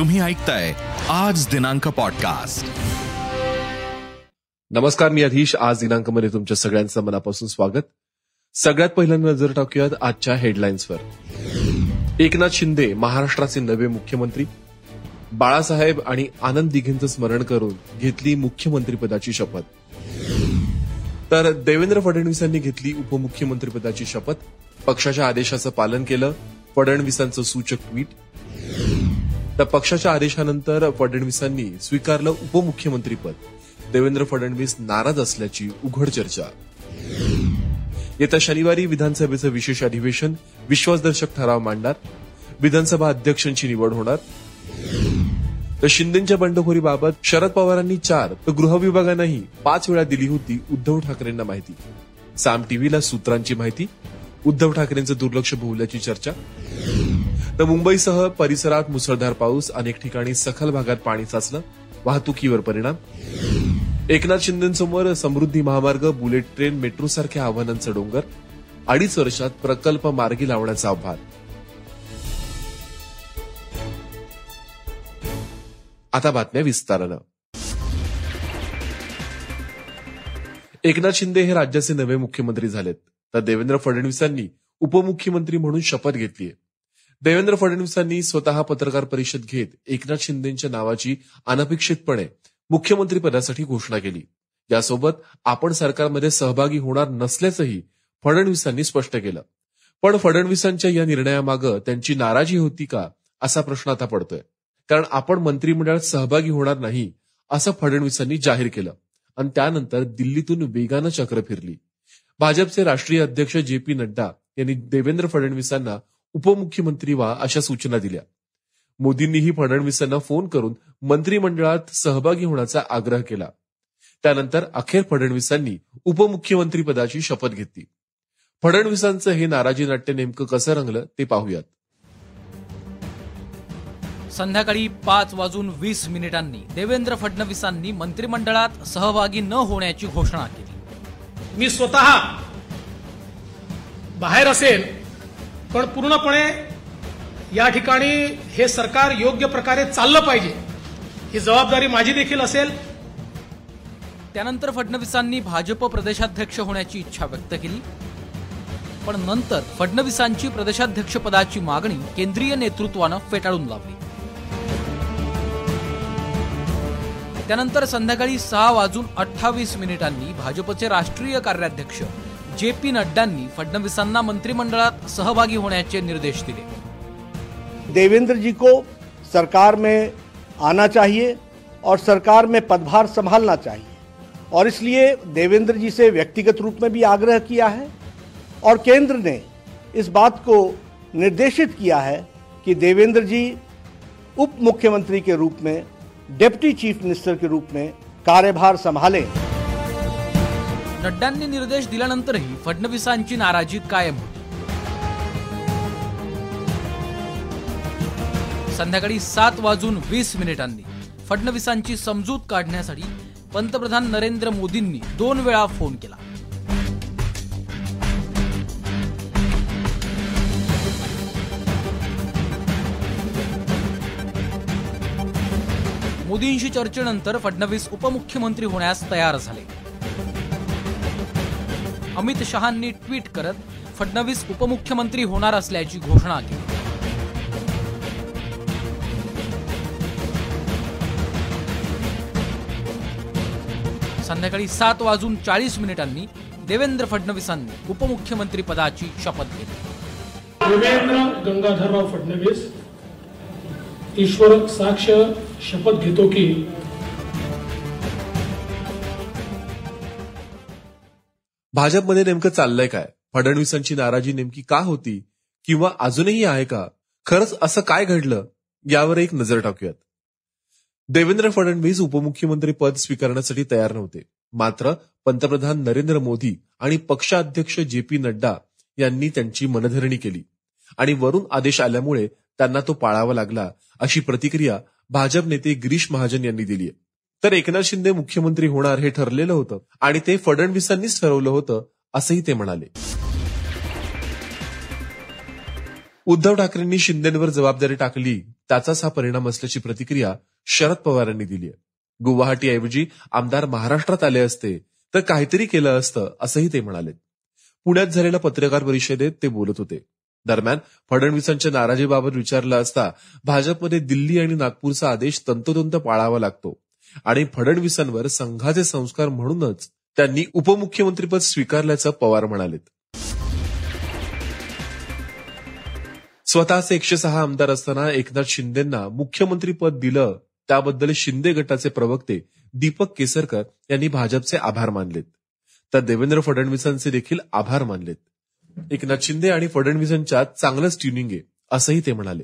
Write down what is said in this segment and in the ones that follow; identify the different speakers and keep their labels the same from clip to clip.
Speaker 1: तुम्ही ऐकताय आज दिनांक पॉडकास्ट
Speaker 2: नमस्कार मी अधीश आज दिनांकमध्ये तुमच्या सगळ्यांचं मनापासून स्वागत. सगळ्यात पहिल्यांदा नजर टाकूयात आजच्या हेडलाईन्सवर एकनाथ शिंदे महाराष्ट्राचे नवे मुख्यमंत्री. बाळासाहेब आणि आनंद दिघेंचं स्मरण करून घेतली मुख्यमंत्रीपदाची शपथ. तर देवेंद्र फडणवीसांनी घेतली उपमुख्यमंत्रीपदाची शपथ. पक्षाच्या आदेशाचं पालन केलं. फडणवीसांचं सूचक ट्विट. तर पक्षाच्या आदेशानंतर फडणवीसांनी स्वीकारलं उपमुख्यमंत्रीपद. देवेंद्र फडणवीस नाराज असल्याची उघड चर्चा. येत्या शनिवारी विधानसभेचं विशेष अधिवेशन विश्वासदर्शक ठराव मांडणार. विधानसभा अध्यक्षांची निवड होणार. तर शिंदेच्या बंडखोरीबाबत शरद पवारांनी चार तर गृह विभागानंही पाच वेळा दिली होती उद्धव ठाकरेंना माहिती. साम टीव्हीला सूत्रांची माहिती. उद्धव ठाकरेंचं दुर्लक्ष भोवल्याची चर्चा. तर मुंबईसह परिसरात मुसळधार पाऊस अनेक ठिकाणी सखल भागात पाणी साचलं वाहतुकीवर परिणाम. एकनाथ शिंदेसमोर समृद्धी महामार्ग बुलेट ट्रेन मेट्रो सारख्या आव्हानांचं डोंगर अडीच वर्षात प्रकल्प मार्गी लावण्याचं आव्हान. आता बातम्या विस्तारानं. एकनाथ शिंदे हे राज्याचे नवे मुख्यमंत्री झालेत तर देवेंद्र फडणवीसांनी उपमुख्यमंत्री म्हणून शपथ घेतलीय. देवेंद्र फडणवीसांनी स्वतः पत्रकार परिषद घेत एकनाथ शिंदेच्या नावाची अनपेक्षितपणे मुख्यमंत्री पदासाठी घोषणा केली. यासोबत आपण सरकारमध्ये सहभागी होणार नसल्याचंही फडणवीसांनी स्पष्ट केलं. पण फडणवीसांच्या या निर्णयामागं त्यांची नाराजी होती का असा प्रश्न आता पडतोय. कारण आपण मंत्रिमंडळात सहभागी होणार नाही असं फडणवीसांनी जाहीर केलं. आणि त्यानंतर दिल्लीतून वेगानं चक्र फिरली. भाजपचे राष्ट्रीय अध्यक्ष जे पी नड्डा यांनी देवेंद्र फडणवीसांना उपमुख्यमंत्री व्हा अशा सूचना दिल्या. मोदींनीही फडणवीसांना फोन करून मंत्रिमंडळात सहभागी होण्याचा आग्रह केला. त्यानंतर अखेर फडणवीसांनी उपमुख्यमंत्री पदाची शपथ घेतली. फडणवीसांचं हे नाराजी नाट्य नेमकं कसं रंगलं ते पाहूयात.
Speaker 3: संध्याकाळी पाच वाजून वीस मिनिटांनी देवेंद्र फडणवीसांनी मंत्रिमंडळात सहभागी न होण्याची घोषणा केली.
Speaker 4: मी स्वतः बाहेर असेल पण पूर्णपणे या ठिकाणी हे सरकार योग्य प्रकारे चाललं पाहिजे ही जबाबदारी माझी देखील असेल.
Speaker 3: त्यानंतर फडणवीसांनी भाजप प्रदेशाध्यक्ष होण्याची इच्छा व्यक्त केली. पण नंतर फडणवीसांची प्रदेशाध्यक्षपदाची मागणी केंद्रीय नेतृत्वानं फेटाळून लावली. त्यानंतर संध्याकाळी सहा वाजून अठ्ठावीस मिनिटांनी भाजपचे राष्ट्रीय कार्याध्यक्ष जे पी नड्डांनी फडणवीसांना मंत्रिमंडळात सहभागी होण्याचे निर्देश दिले.
Speaker 5: देवेंद्र जी को सरकार में आना चाहिए और सरकार में पदभार संभालना चाहिए। और इसलिए देवेंद्र जी से व्यक्तिगत रूप में भी आग्रह किया है और केंद्र ने इस बात को निर्देशित किया है कि देवेंद्र जी उप मुख्यमंत्री के रूप में, डेप्टी चीफ मिनिस्टर के रूप में कार्यभार संभालें।
Speaker 3: नड्डांनी निर्देश दिल्यानंतरही फडणवीसांची नाराजी कायम होती. संध्याकाळी सात वाजून वीस मिनिटांनी फडणवीसांची समजूत काढण्यासाठी पंतप्रधान नरेंद्र मोदींनी दोन वेळा फोन केला. मोदींशी चर्चेनंतर फडणवीस उपमुख्यमंत्री होण्यास तयार झाले. अमित शहांनी ट्विट करत फडणवीस उपमुख्यमंत्री होणार असल्याची घोषणा केली. संध्याकाळी सात वाजून चाळीस मिनिटांनी देवेंद्र फडणवीसांनी उपमुख्यमंत्री पदाची शपथ घेतली.
Speaker 4: देवेंद्र गंगाधरराव फडणवीस ईश्वर साक्ष शपथ घेतो की
Speaker 2: भाजपमध्ये नेमकं चाललंय काय? फडणवीसांची नाराजी नेमकी का होती? किंवा अजूनही आहे का? खरंच असं काय घडलं? यावर एक नजर टाकूयात. देवेंद्र फडणवीस उपमुख्यमंत्री पद स्वीकारण्यासाठी तयार नव्हते. मात्र पंतप्रधान नरेंद्र मोदी आणि पक्षाध्यक्ष जे पी नड्डा यांनी त्यांची मनधरणी केली. आणि वरून आदेश आल्यामुळे त्यांना तो पाळावा लागला अशी प्रतिक्रिया भाजप नेते गिरीश महाजन यांनी दिली आहे तर एकनाथ शिंदे मुख्यमंत्री होणार हे ठरलेलं होतं आणि ते फडणवीसांनीच ठरवलं होतं असंही ते म्हणाले. उद्धव ठाकरेंनी शिंदेवर जबाबदारी टाकली त्याचाच हा परिणाम असल्याची प्रतिक्रिया शरद पवारांनी दिली आहे. गुवाहाटीऐवजी आमदार महाराष्ट्रात आले असते तर काहीतरी केलं असतं असंही ते म्हणाले. पुण्यात झालेल्या पत्रकार परिषदेत ते बोलत होते. दरम्यान फडणवीसांच्या नाराजीबाबत विचारलं असता भाजपमध्ये दिल्ली आणि नागपूरचा आदेश तंतोतंत पाळावा लागतो. आणि फडणवीसांवर संघाचे संस्कार म्हणूनच त्यांनी उपमुख्यमंत्रीपद स्वीकारल्याचं पवार म्हणालेत. स्वतःचे एकशे सहा आमदार असताना एकनाथ शिंदेना मुख्यमंत्री पद दिलं त्याबद्दल शिंदे गटाचे प्रवक्ते दीपक केसरकर यांनी भाजपचे आभार मानलेत. तर देवेंद्र फडणवीसांचे देखील आभार मानलेत. एकनाथ शिंदे आणि फडणवीसांच्या चांगलंच ट्युनिंग आहे असंही ते म्हणाले.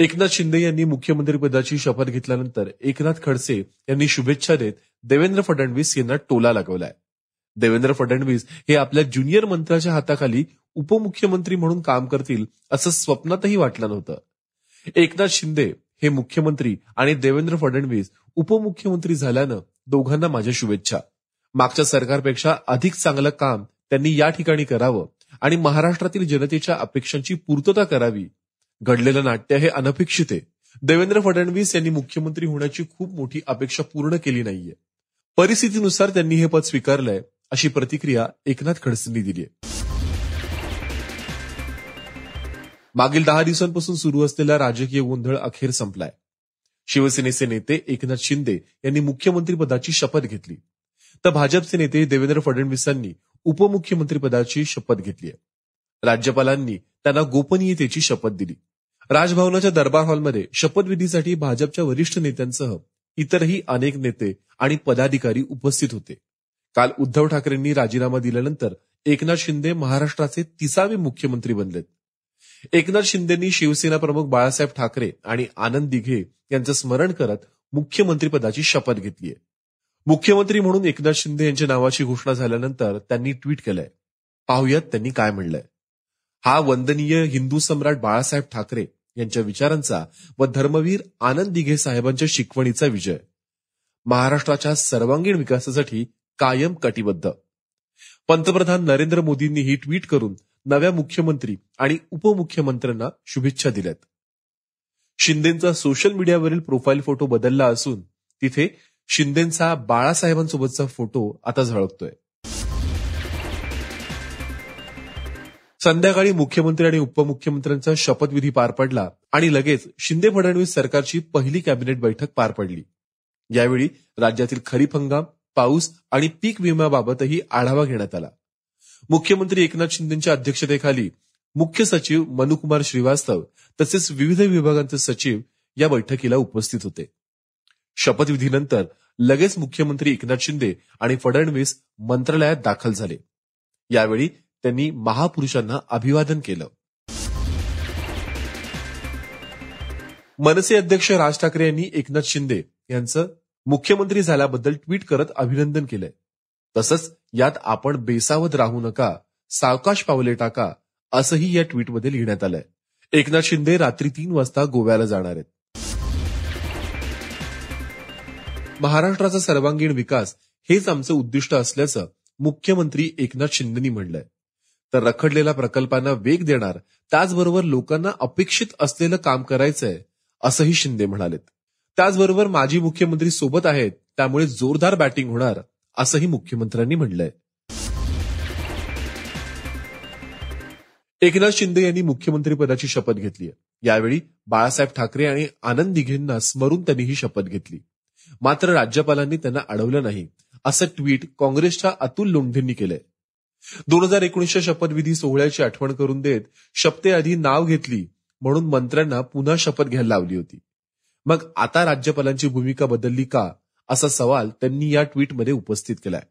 Speaker 2: एकनाथ शिंदे यांनी मुख्यमंत्रीपदाची शपथ घेतल्यानंतर एकनाथ खडसे यांनी शुभेच्छा देत देवेंद्र फडणवीस यांना टोला लागवलाय. देवेंद्र फडणवीस हे आपल्या ज्युनियर मंत्र्याच्या हाताखाली उपमुख्यमंत्री म्हणून काम करतील असं स्वप्नातही वाटलं नव्हतं. एकनाथ शिंदे हे मुख्यमंत्री आणि देवेंद्र फडणवीस उपमुख्यमंत्री झाल्यानं दोघांना माझ्या शुभेच्छा. मागच्या सरकारपेक्षा अधिक चांगलं काम त्यांनी या ठिकाणी करावं आणि महाराष्ट्रातील जनतेच्या अपेक्षांची पूर्तता करावी घडलेलं नाट्य हे अनपेक्षित आहे. देवेंद्र फडणवीस यांनी मुख्यमंत्री होण्याची खूप मोठी अपेक्षा पूर्ण केली नाहीये. परिस्थितीनुसार त्यांनी हे पद स्वीकारलंय अशी प्रतिक्रिया एकनाथ खडसेंनी दिली आहे मागील दहा दिवसांपासून सुरू असलेला राजकीय गोंधळ अखेर संपलाय. शिवसेनेचे नेते एकनाथ शिंदे यांनी मुख्यमंत्रीपदाची शपथ घेतली. तर भाजपचे नेते देवेंद्र फडणवीसांनी उपमुख्यमंत्रीपदाची शपथ घेतली आहे राज्यपालांनी त्यांना गोपनीयतेची शपथ दिली. राजभवनाच्या दरबार हॉलमध्ये शपथविधीसाठी भाजपच्या वरिष्ठ नेत्यांसह इतरही अनेक नेते आणि पदाधिकारी उपस्थित होते. काल उद्धव ठाकरेंनी राजीनामा दिल्यानंतर एकनाथ शिंदे महाराष्ट्राचे तिसावे मुख्यमंत्री बनलेत. एकनाथ शिंदेंनी शिवसेना प्रमुख बाळासाहेब ठाकरे आणि आनंद दिघे यांचं स्मरण करत मुख्यमंत्रीपदाची शपथ घेतलीय मुख्यमंत्री म्हणून एकनाथ शिंदे यांच्या नावाची घोषणा झाल्यानंतर त्यांनी ट्विट केलंय. पाहुयात त्यांनी काय म्हणलंय. हा वंदनीय हिंदू सम्राट बाळासाहेब ठाकरे यांच्या विचारांचा व धर्मवीर आनंद दिघे साहेबांच्या शिकवणीचा विजय. महाराष्ट्राच्या सर्वांगीण विकासासाठी कायम कटिबद्ध. पंतप्रधान नरेंद्र मोदींनी ही ट्विट करून नव्या मुख्यमंत्री आणि उपमुख्यमंत्र्यांना शुभेच्छा दिल्यात. शिंदेचा सोशल मीडियावरील प्रोफाईल फोटो बदलला असून तिथे शिंदेचा बाळासाहेबांसोबतचा फोटो आता झळकतोय. संध्याकाळी मुख्यमंत्री आणि उपमुख्यमंत्र्यांचा शपथविधी पार पडला आणि लगेच शिंदे फडणवीस सरकारची पहिली कॅबिनेट बैठक पार पडली. यावेळी राज्यातील खरीप हंगाम पाऊस आणि पीक विम्याबाबतही आढावा घेण्यात आला. मुख्यमंत्री एकनाथ शिंदेच्या अध्यक्षतेखाली मुख्य सचिव मनुकुमार श्रीवास्तव तसेच विविध विभागांचे सचिव या बैठकीला उपस्थित होते. शपथविधीनंतर लगेच मुख्यमंत्री एकनाथ शिंदे आणि फडणवीस मंत्रालयात दाखल झाले. यावेळी त्यांनी महापुरुषांना अभिवादन केलं. मनसे अध्यक्ष राज ठाकरे यांनी एकनाथ शिंदे यांचं मुख्यमंत्री झाल्याबद्दल ट्विट करत अभिनंदन केलंय. तसंच यात आपण बेसावध राहू नका सावकाश पावले टाका असंही या ट्विटमध्ये लिहिण्यात आलंय. एकनाथ शिंदे रात्री तीन वाजता गोव्याला जाणार आहेत. महाराष्ट्राचा सर्वांगीण विकास हेच आमचं उद्दिष्ट असल्याचं मुख्यमंत्री एकनाथ शिंदेनी म्हणलंय तर रखडलेल्या प्रकल्पांना वेग देणार त्याचबरोबर लोकांना अपेक्षित असलेलं काम करायचंय असंही शिंदे म्हणालेत. त्याचबरोबर माजी मुख्यमंत्री सोबत आहेत त्यामुळे जोरदार बॅटिंग होणार असंही मुख्यमंत्र्यांनी म्हणलंय एकनाथ शिंदे यांनी मुख्यमंत्रीपदाची शपथ घेतली यावेळी बाळासाहेब ठाकरे आणि आनंद दिघेंना स्मरून त्यांनी ही शपथ घेतली. मात्र राज्यपालांनी त्यांना अडवलं नाही असं ट्विट काँग्रेसच्या अतुल लोंढेंनी केलंय. दोन हजार एकोणीसच्या शपथविधी सोहळ्याची आठवण करून देत शपथेआधी नाव घेतली म्हणून मंत्र्यांना पुन्हा शपथ घ्यायला लावली होती. मग आता राज्यपालांची भूमिका बदलली का असा सवाल त्यांनी या ट्विटमध्ये उपस्थित केलाय.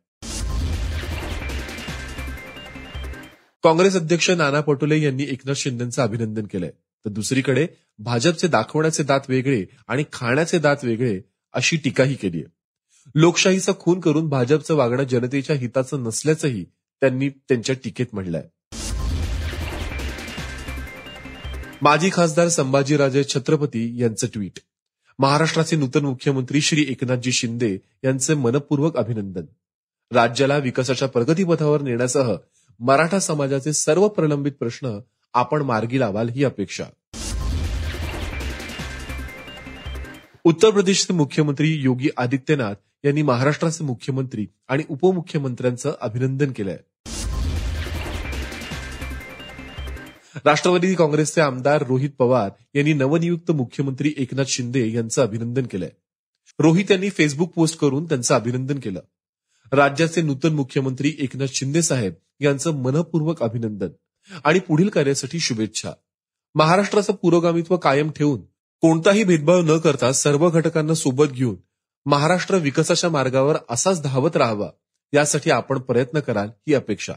Speaker 2: काँग्रेस अध्यक्ष नाना पटोले यांनी एकनाथ शिंदेचं अभिनंदन केलंय. तर दुसरीकडे भाजपचे दाखवण्याचे दात वेगळे आणि खाण्याचे दात वेगळे अशी टीकाही केली आहे लोकशाहीचा खून करून भाजपचं वागणं जनतेच्या हिताचं नसल्याचंही त्यांनी त्यांच्या टीकेत म्हटलंय. माजी खासदार संभाजीराजे छत्रपती यांचं ट्विट. महाराष्ट्राचे नूतन मुख्यमंत्री श्री एकनाथजी शिंदे यांचे मनपूर्वक अभिनंदन. राज्याला विकासाच्या प्रगतीपथावर नेण्यासह मराठा समाजाचे सर्व प्रलंबित प्रश्न आपण मार्गी लावाल ही अपेक्षा. उत्तर प्रदेशचे मुख्यमंत्री योगी आदित्यनाथ यांनी महाराष्ट्राचे मुख्यमंत्री आणि उपमुख्यमंत्र्यांचं अभिनंदन केलंय. राष्ट्रवादी काँग्रेसचे आमदार रोहित पवार यांनी नवनियुक्त मुख्यमंत्री एकनाथ शिंदे यांचं अभिनंदन केलंय. रोहित यांनी फेसबुक पोस्ट करून त्यांचं अभिनंदन केलं. राज्याचे नूतन मुख्यमंत्री एकनाथ शिंदे साहेब यांचं मनपूर्वक अभिनंदन आणि पुढील कार्यासाठी शुभेच्छा. महाराष्ट्राचं पुरोगामित्व कायम ठेवून कोणताही भेदभाव न करता सर्व घटकांना सोबत घेऊन महाराष्ट्र विकासाच्या मार्गावर असाच धावत राहावा यासाठी आपण प्रयत्न कराल ही अपेक्षा.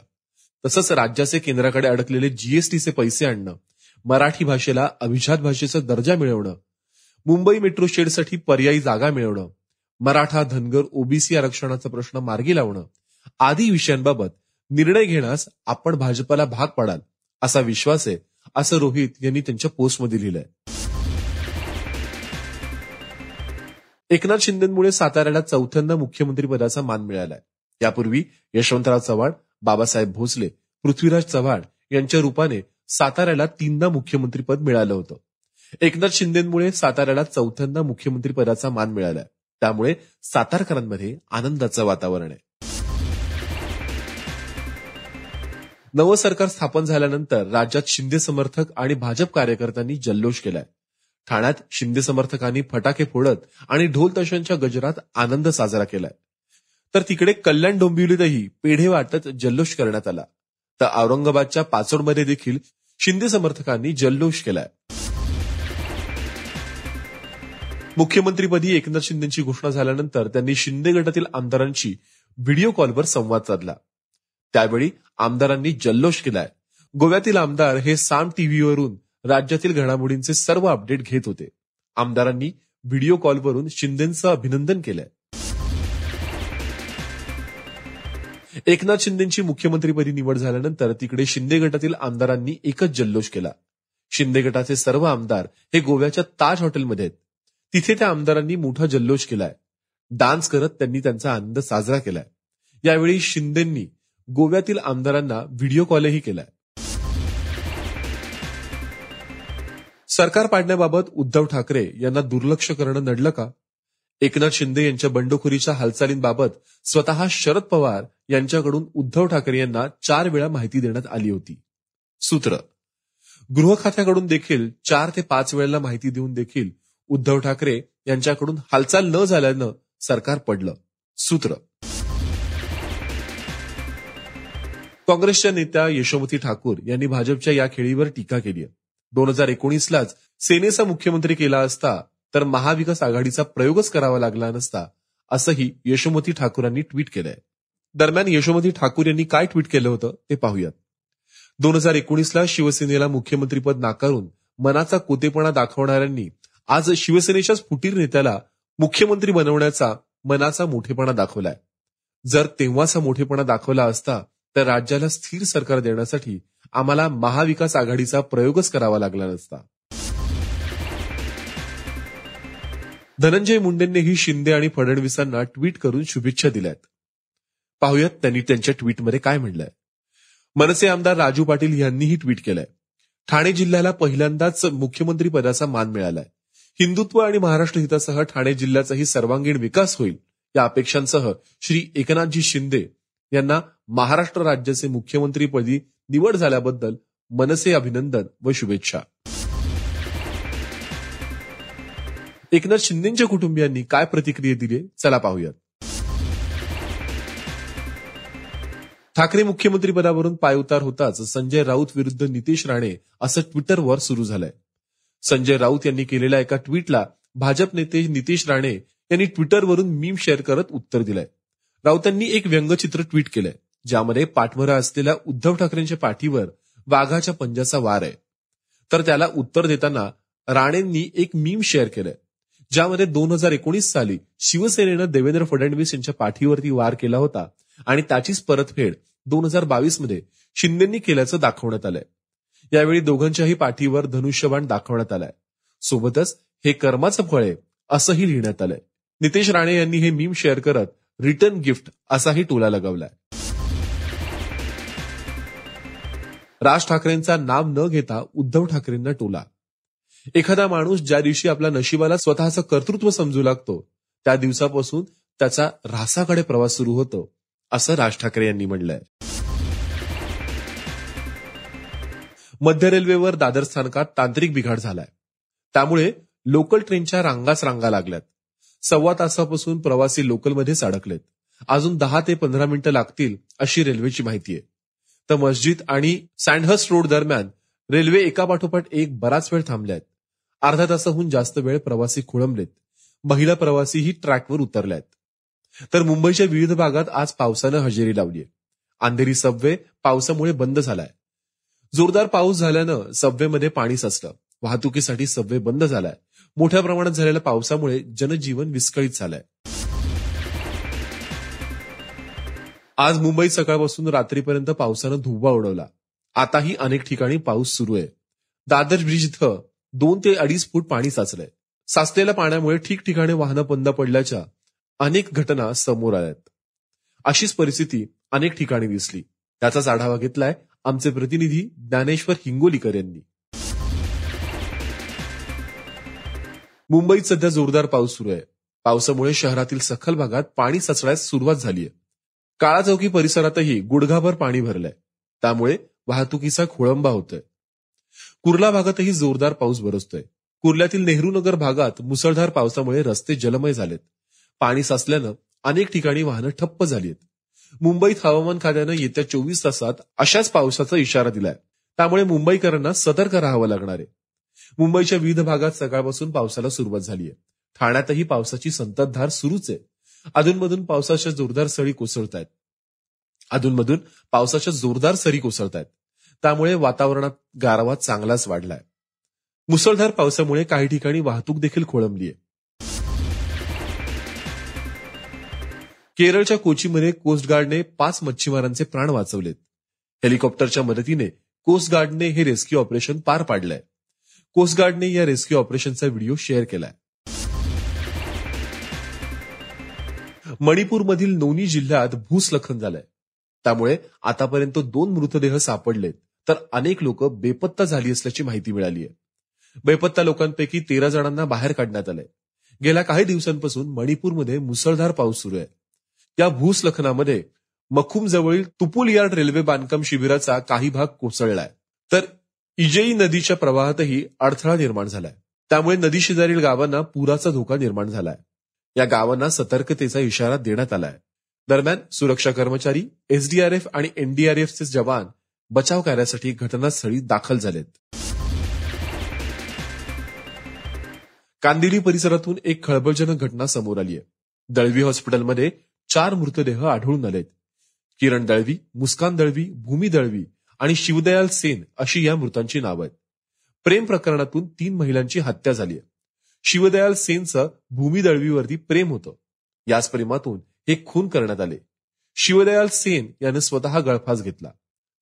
Speaker 2: तसंच राज्याचे केंद्राकडे अडकलेले जीएसटीचे पैसे आणणं मराठी भाषेला अभिजात भाषेचा दर्जा मिळवणं मुंबई मेट्रो शेडसाठी पर्यायी जागा मिळवणं मराठा धनगर ओबीसी आरक्षणाचा प्रश्न मार्गी लावणं आदी विषयांबाबत निर्णय घेण्यास आपण भाजपाला भाग पाडाल असा विश्वास आहे असं रोहित यांनी त्यांच्या पोस्टमध्ये लिहिलंय. एकनाथ शिंदेमुळे साताऱ्याला चौथ्यांदा मुख्यमंत्री पदाचा मान मिळालाय. यापूर्वी यशवंतराव चव्हाण बाबासाहेब भोसले पृथ्वीराज चव्हाण यांच्या रूपाने साताऱ्याला तीनदा मुख्यमंत्रीपद मिळालं होतं. एकनाथ शिंदेमुळे साताऱ्याला चौथ्यांदा मुख्यमंत्रीपदाचा मान मिळालाय. त्यामुळे सातारकरांमध्ये आनंदाचं वातावरण आहे. नवं सरकार स्थापन झाल्यानंतर राज्यात शिंदे समर्थक आणि भाजप कार्यकर्त्यांनी जल्लोष केलाय. ठाण्यात शिंदे समर्थकांनी फटाके फोडत आणि ढोल तशांच्या गजरात आनंद साजरा केलाय. तर तिकडे कल्याण डोंबिवलीतही पेढे वाटत जल्लोष करण्यात आला. तर औरंगाबादच्या पाचोडमध्ये देखील शिंदे समर्थकांनी जल्लोष केलाय. मुख्यमंत्रीपदी एकनाथ शिंदेची घोषणा झाल्यानंतर त्यांनी शिंदे गटातील आमदारांशी व्हिडिओ कॉलवर संवाद साधला. त्यावेळी आमदारांनी जल्लोष केलाय. गोव्यातील आमदार हे साम टीव्हीवरून राज्यातील घडामोडींचे सर्व अपडेट घेत होते. आमदारांनी व्हिडिओ कॉलवरून शिंदेचं अभिनंदन केलंय. एकनाथ शिंदेची मुख्यमंत्रीपदी निवड झाल्यानंतर तिकडे शिंदे गटातील आमदारांनी एकच जल्लोष केला. शिंदे गटाचे सर्व आमदार हे गोव्याच्या ताज हॉटेलमध्ये आहेत. तिथे त्या आमदारांनी मोठा जल्लोष केलाय. डान्स करत त्यांनी त्यांचा आनंद साजरा केलाय. यावेळी शिंदेंनी गोव्यातील आमदारांना व्हिडिओ कॉलही केलाय. सरकार पाडण्याबाबत उद्धव ठाकरे यांना दुर्लक्ष करणं नडलं का? एकनाथ शिंदे यांच्या बंडखोरीच्या हालचालींबाबत स्वतः शरद पवार यांच्याकडून उद्धव ठाकरे यांना चार वेळा माहिती देण्यात आली होती. सूत्र. गृह खात्याकडून देखील चार ते पाच वेळेला माहिती देऊन देखील उद्धव ठाकरे यांच्याकडून हालचाल न झाल्यानं सरकार पडलं. सूत्र. काँग्रेसच्या नेत्या यशोमती ठाकूर यांनी भाजपच्या या खेळीवर टीका केली आहे. दोन हजार एकोणीसलाच सेनेचा मुख्यमंत्री केला असता तर महाविकास आघाडीचा प्रयोगच करावा लागला नसता असंही यशोमती ठाकूरांनी ट्विट केलंय. दरम्यान यशोमती ठाकूर यांनी काय ट्विट केलं होतं ते पाहूयात. दोन हजार एकोणीसला शिवसेनेला मुख्यमंत्रीपद नाकारून मनाचा कोतेपणा दाखवणाऱ्यांनी आज शिवसेनेच्याच फुटीर नेत्याला मुख्यमंत्री बनवण्याचा मनाचा मोठेपणा दाखवलाय. जर तेव्हाचा मोठेपणा दाखवला असता तर राज्याला स्थिर सरकार देण्यासाठी आम्हाला महाविकास आघाडीचा प्रयोगच करावा लागला नसता. धनंजय मुंडेंनीही शिंदे आणि फडणवीसांना ट्विट करून शुभेच्छा दिल्यात. पाहुयात त्यांनी त्यांच्या ट्विटमध्ये काय म्हणलंय. मनसे आमदार राजू पाटील यांनीही ट्विट केलंय. ठाणे जिल्ह्याला पहिल्यांदाच मुख्यमंत्री पदाचा मान मिळालाय. हिंदुत्व आणि महाराष्ट्र हितासह ठाणे जिल्ह्याचाही सर्वांगीण विकास होईल या अपेक्षांसह श्री एकनाथजी शिंदे यांना महाराष्ट्र राज्याचे मुख्यमंत्रीपदी निवड झाल्याबद्दल मनसे अभिनंदन व शुभेच्छा. एकनाथ शिंदेच्या कुटुंबियांनी काय प्रतिक्रिया दिली? चला पाहूयात. ठाकरे मुख्यमंत्री पदावरून पायउतार होताच संजय राऊत विरुद्ध नितेश राणे असं ट्विटरवर सुरू झालंय. संजय राऊत यांनी केलेल्या एका ट्विटला भाजप नेते नितेश राणे यांनी ट्विटरवरून मीम शेअर करत उत्तर दिलंय. राऊतांनी एक व्यंगचित्र ट्विट केलंय ज्यामध्ये पाठमरा असलेल्या उद्धव ठाकरेंच्या पाठीवर वाघाच्या पंजाचा वार आहे. तर त्याला उत्तर देताना राणेंनी एक मीम शेअर केलंय. ज्यामध्ये दोन हजार एकोणीस साली शिवसेनेनं देवेंद्र फडणवीस यांच्या पाठीवरती वार केला होता आणि त्याचीच परतफेड दोन हजार बावीसमध्ये शिंदेंनी केल्याचं दाखवण्यात आलंय. यावेळी दोघांच्याही पाठीवर धनुष्यबाण दाखवण्यात आलाय. सोबतच हे कर्माचं फळ आहे असंही लिहिण्यात आलंय. नितेश राणे यांनी हे मीम शेअर करत रिटर्न गिफ्ट असाही टोला लगावलाय. राज ठाकरेंचा नाम न घेता उद्धव ठाकरेंना टोला एखादा माणूस ज्या दिवशी आपल्या नशिबाला स्वतःचं कर्तृत्व समजू लागतो त्या दिवसापासून त्याचा रासाकडे प्रवास सुरू होतो असं राज ठाकरे यांनी म्हणलंय मध्य रेल्वेवर दादर स्थानकात तांत्रिक बिघाड झालाय. त्यामुळे लोकल ट्रेनच्या रांगाच रांगा लागल्यात. सव्वा तासापासून प्रवासी लोकलमध्येच अडकलेत. अजून दहा ते पंधरा मिनिटं लागतील अशी रेल्वेची माहिती आहे. तर मस्जिद आणि सँडहर्स्ट रोड दरम्यान रेल्वे एकापाठोपाठ एक बराच वेळ थांबल्यात. अर्धा तासाहून जास्त वेळ प्रवासी खोळंबलेत. महिला प्रवासीही ट्रॅकवर उतरल्यात. तर मुंबईच्या विविध भागात आज पावसानं हजेरी लावलीय. अंधेरी सबवे पावसामुळे बंद झालाय. जोरदार पाऊस झाल्यानं सबवेमध्ये पाणी साचलं. वाहतुकीसाठी सबवे बंद झालाय. मोठ्या प्रमाणात झालेल्या पावसामुळे जनजीवन विस्कळीत झालंय. आज मुंबईत सकाळपासून रात्रीपर्यंत पावसानं धुव्वा उडवला आताही अनेक ठिकाणी पाऊस सुरू आहे दादर ब्रिज इथं दोन ते अडीच फूट पाणी साचलंय. साचलेल्या पाण्यामुळे ठिकठिकाणी वाहनं बंद पडल्याच्या अनेक घटना समोर आल्यात. अशीच परिस्थिती अनेक ठिकाणी दिसली. त्याचाच आढावा घेतलाय आमचे प्रतिनिधी ज्ञानेश्वर हिंगोलीकर यांनी. मुंबईत सध्या जोरदार पाऊस सुरू आहे. पावसामुळे शहरातील सखल भागात पाणी साचण्यास सुरुवात झालीय. काळा चौकी परिसरातही गुडघाभर पाणी भरलंय. त्यामुळे वाहतुकीचा खोळंबा होतोय. कुर्ला भागातही जोरदार पाऊस बरसतोय. कुर्ल्यातील नेहरू नगर भागात मुसळधार पावसामुळे रस्ते जलमय झालेत. पाणी साचल्यानं अनेक ठिकाणी वाहनं ठप्प झाली आहेत मुंबईत हवामान खात्यानं येत्या चोवीस तासात अशाच पावसाचा इशारा दिलाय. त्यामुळे मुंबईकरांना सतर्क राहावं लागणार आहे. मुंबईच्या विविध भागात सकाळपासून पावसाला सुरुवात झाली आहे ठाण्यातही पावसाची संततधार सुरूच आहे. अधूनमधून पावसाच्या जोरदार सळी कोसळत आहेत अधूनमधून पावसाच्या जोरदार सरी कोसळत आहेत त्यामुळे वातावरणात गारवा चांगलाच वाढलाय. मुसळधार पावसामुळे काही ठिकाणी वाहतूक देखील खोळंबली आहे केरळच्या कोचीमध्ये कोस्टगार्डने पाच मच्छीमारांचे प्राण वाचवलेत. हेलिकॉप्टरच्या मदतीने कोस्ट गार्डने हे रेस्क्यू ऑपरेशन पार पाडलंय. कोस्टगार्डने या रेस्क्यू ऑपरेशनचा व्हिडिओ शेअर केलाय. मणिपूरमधील नोनी जिल्ह्यात भूस्खलन झालंय. त्यामुळे आतापर्यंत दोन मृतदेह सापडलेत. तर अनेक लोक बेपत्ता झाली असल्याची माहिती मिळाली आहे बेपत्ता लोकांपैकी तेरा जणांना बाहेर काढण्यात आलंय. गेल्या काही दिवसांपासून मणिपूरमध्ये मुसळधार पाऊस सुरू आहे. या भूस्खलनामध्ये मखुम जवळील तुपुलियार्ड रेल्वे बांधकाम शिबिराचा काही भाग कोसळलाय. तर इजेई नदीच्या प्रवाहातही अडथळा निर्माण झालाय. त्यामुळे नदी शेजारील गावांना पुराचा धोका निर्माण झालाय. या गावांना सतर्कतेचा इशारा देण्यात आलाय. दरम्यान सुरक्षा कर्मचारी एसडीआरएफ आणि एनडीआरएफचे जवान बचाव कार्यासाठी घटनास्थळी दाखल झालेत. कांदिवली परिसरातून एक खळबळजनक घटना समोर आली आहे दळवी हॉस्पिटलमध्ये चार मृतदेह आढळून आलेत. किरण दळवी मुस्कान दळवी भूमी दळवी आणि शिवदयाल सेन अशी या मृतांची नावं आहेत. प्रेम प्रकरणातून तीन महिलांची हत्या झाली आहे शिवदयाल सेनचं भूमी दळवीवरती प्रेम होतं. याच प्रेमातून हे खून करण्यात आले. शिवदयाल सेन यानं स्वतः गळफास घेतला.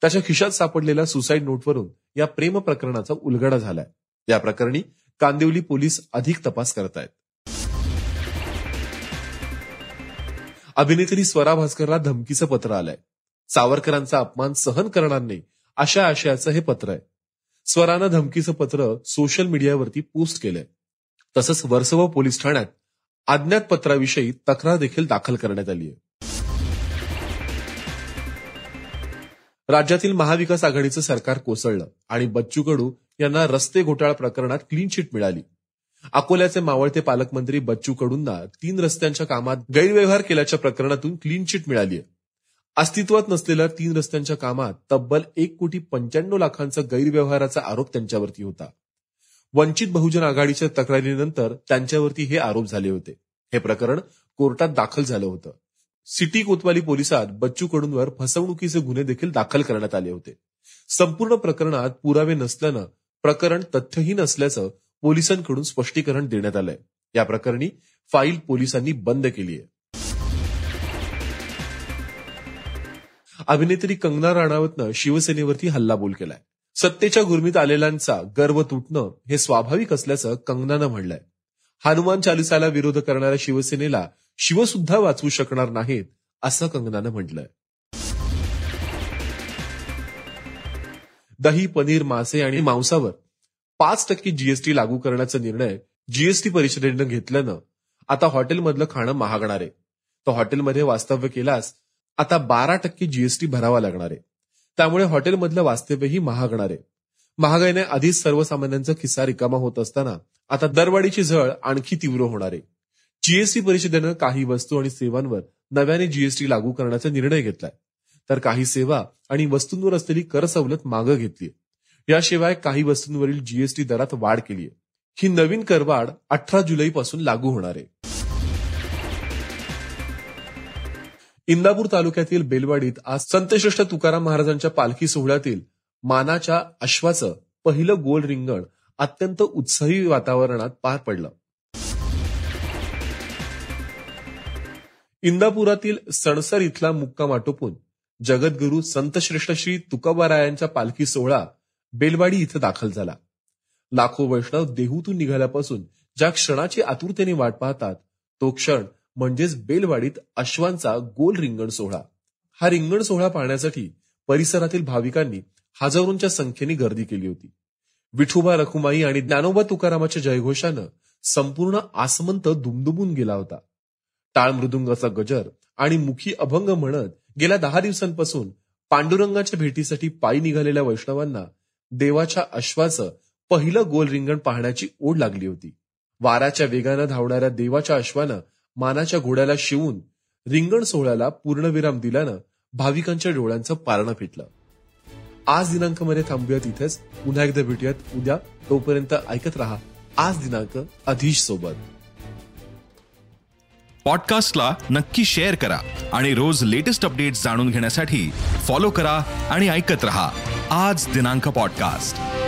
Speaker 2: त्याच्या खिशात सापडलेल्या सुसाईड नोटवरून या प्रेम प्रकरणाचा उलगडा झालाय. या प्रकरणी कांदिवली पोलीस अधिक तपास करत आहेत अभिनेत्री स्वरा भास्करला धमकीचं पत्र आलंय. सावरकरांचा अपमान सहन करणार नाही अशा आशयाचं हे पत्र आहे. स्वरानं धमकीचं पत्र सोशल मीडियावरती पोस्ट केलंय. तसंच वर्सव पोलीस ठाण्यात अज्ञात पत्राविषयी तक्रार देखील दाखल करण्यात आली आहे राज्यातील महाविकास आघाडीचं सरकार कोसळलं आणि बच्चू कडू यांना रस्ते घोटाळा प्रकरणात क्लीन चिट मिळाली. अकोल्याचे मावळते पालकमंत्री बच्चू कडूंना तीन रस्त्यांच्या कामात गैरव्यवहार केल्याच्या प्रकरणातून क्लीन चिट मिळाली आहे अस्तित्वात नसलेल्या तीन रस्त्यांच्या कामात तब्बल एक कोटी पंच्याण्णव लाखांचा गैरव्यवहाराचा आरोप त्यांच्यावरती होता. वंचित बहुजन आघाडीच्या तक्रारीनंतर त्यांच्यावरती हे आरोप झाले होते. हे प्रकरण कोर्टात दाखल झालं होतं. सिटी कोतवाली पोलिसात बच्चू कडूंवर फसवणुकीचे गुन्हे देखील दाखल करण्यात आले होते. संपूर्ण प्रकरणात पुरावे नसल्यानं प्रकरण तथ्यहीन असल्याचं पोलिसांकडून स्पष्टीकरण देण्यात आलंय. या प्रकरणी फाईल पोलिसांनी बंद केली आहे. अभिनेत्री कंगना राणावतनं शिवसेनेवरती हल्लाबोल केलाय. सत्तेच्या गुरमीत आलेल्यांचा गर्व तुटणं हे स्वाभाविक असल्याचं कंगनानं म्हणलंय. हनुमान चालिसाला विरोध करणाऱ्या शिवसेनेला शिवसुद्धा वाचवू शकणार नाहीत असं कंगनानं म्हटलंय. दही पनीर मासे आणि मांसावर पाच टक्के जीएसटी लागू करण्याचा निर्णय जीएसटी परिषदेनं घेतल्यानं आता हॉटेलमधलं खाणं महागणार. आहे तर हॉटेलमध्ये वास्तव्य केल्यास आता बारा टक्के जीएसटी भरावा लागणार. आहे त्यामुळे हॉटेलमधलं वास्तव्यही महागणार. आहे महागाईने आधीच सर्वसामान्यांचा खिस्सा रिकामा होत असताना आता दरवाढीची झळ आणखी तीव्र होणार आहे. जीएसटी परिषदेनं काही वस्तू आणि सेवांवर नव्याने जीएसटी लागू करण्याचा निर्णय घेतलाय. तर काही सेवा आणि वस्तूंवर असलेली कर सवलत मागं घेतली याशिवाय काही वस्तूंवरील जीएसटी दरात वाढ केली आहे ही नवीन करवाढ अठरा जुलैपासून लागू होणार आहे. इंदापूर तालुक्यातील बेलवाडीत आज संतश्रेष्ठ तुकाराम महाराजांच्या पालखी सोहळ्यातील मानाच्या अश्वाचं पहिलं गोल रिंगण अत्यंत उत्साही वातावरणात पार पडलं. इंदापुरातील सणसर इथला मुक्काम आटोपून जगद्गुरु संतश्रेष्ठ श्री तुकाबारायांचा पालखी सोहळा बेलवाडी इथं दाखल झाला. लाखो वैष्णव देहूतून निघाल्यापासून ज्या क्षणाची आतुरतेने वाट पाहतात तो क्षण म्हणजेच बेलवाडीत अश्वांचा गोल रिंगण सोहळा. हा रिंगण सोहळा पाहण्यासाठी परिसरातील भाविकांनी हजारोंच्या संख्येने गर्दी केली होती. विठोबा रखुमाई आणि ज्ञानोबा तुकारामाच्या जयघोषानं संपूर्ण आसमंत दुमदुमून गेला होता. टाळ मृदुंगाचा गजर आणि मुखी अभंग म्हणत गेल्या दहा दिवसांपासून पांडुरंगाच्या भेटीसाठी पायी निघालेल्या वैष्णवांना देवाच्या अश्वाचं पहिलं गोल रिंगण पाहण्याची ओढ लागली होती. वाराच्या वेगानं धावणाऱ्या देवाच्या अश्वानं मानाच्या घोड्याला शिवून रिंगण सोहळ्याला पूर्णविराम दिल्यानं भाविकांच्या डोळ्यांचं पारणं फिटलं. आज दिनांकमध्ये थांबूयात इथेच. पुन्हा एकदा भेटूयात. उद्या तोपर्यंत ऐकत रहा. आज दिनांक अधीश सोबत.
Speaker 1: पॉडकास्टला नक्की शेअर करा आणि रोज लेटेस्ट अपडेट्स जाणून घेण्यासाठी फॉलो करा आणि ऐकत रहा. आज दिनांक पॉडकास्ट.